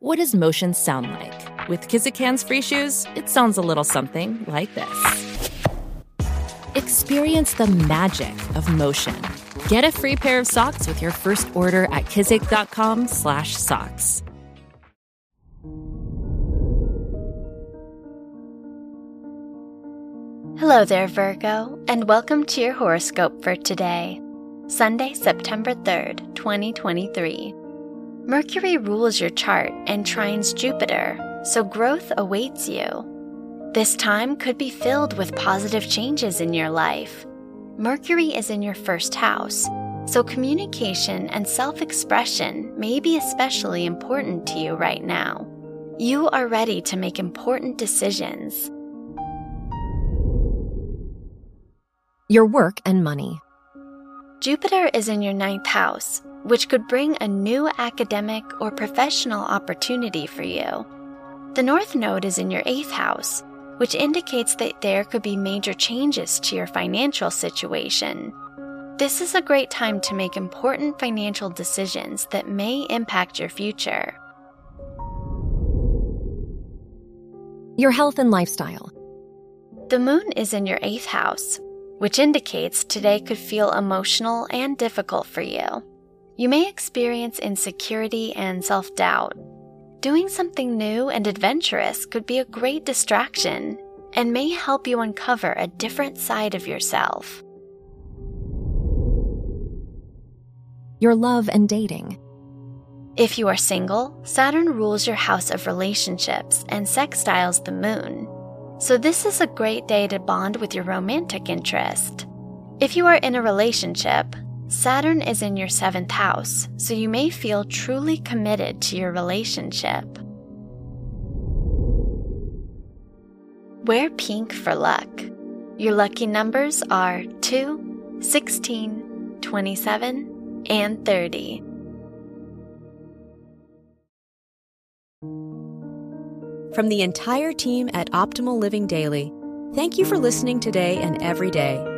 What does motion sound like? With Kizik's hands free shoes, it sounds a little something like this. Experience the magic of motion. Get a free pair of socks with your first order at kizik.com/socks. Hello there, Virgo, and welcome to your horoscope for today, Sunday, September 3rd, 2023. Mercury rules your chart and trines Jupiter, so growth awaits you. This time could be filled with positive changes in your life. Mercury is in your first house, so communication and self expression may be especially important to you right now. You are ready to make important decisions. Your work and money. Jupiter is in your ninth house, which could bring a new academic or professional opportunity for you. The North Node is in your eighth house, which indicates that there could be major changes to your financial situation. This is a great time to make important financial decisions that may impact your future. Your health and lifestyle. The moon is in your eighth house, which indicates today could feel emotional and difficult for you. You may experience insecurity and self doubt. Doing something new and adventurous could be a great distraction and may help you uncover a different side of yourself. Your love and dating. If you are single, Saturn rules your house of relationships and sextiles the moon. So, this is a great day to bond with your romantic interest. If you are in a relationship, Saturn is in your seventh house, so you may feel truly committed to your relationship. Wear pink for luck. Your lucky numbers are 2, 16, 27, and 30. From the entire team at Optimal Living Daily, thank you for listening today and every day.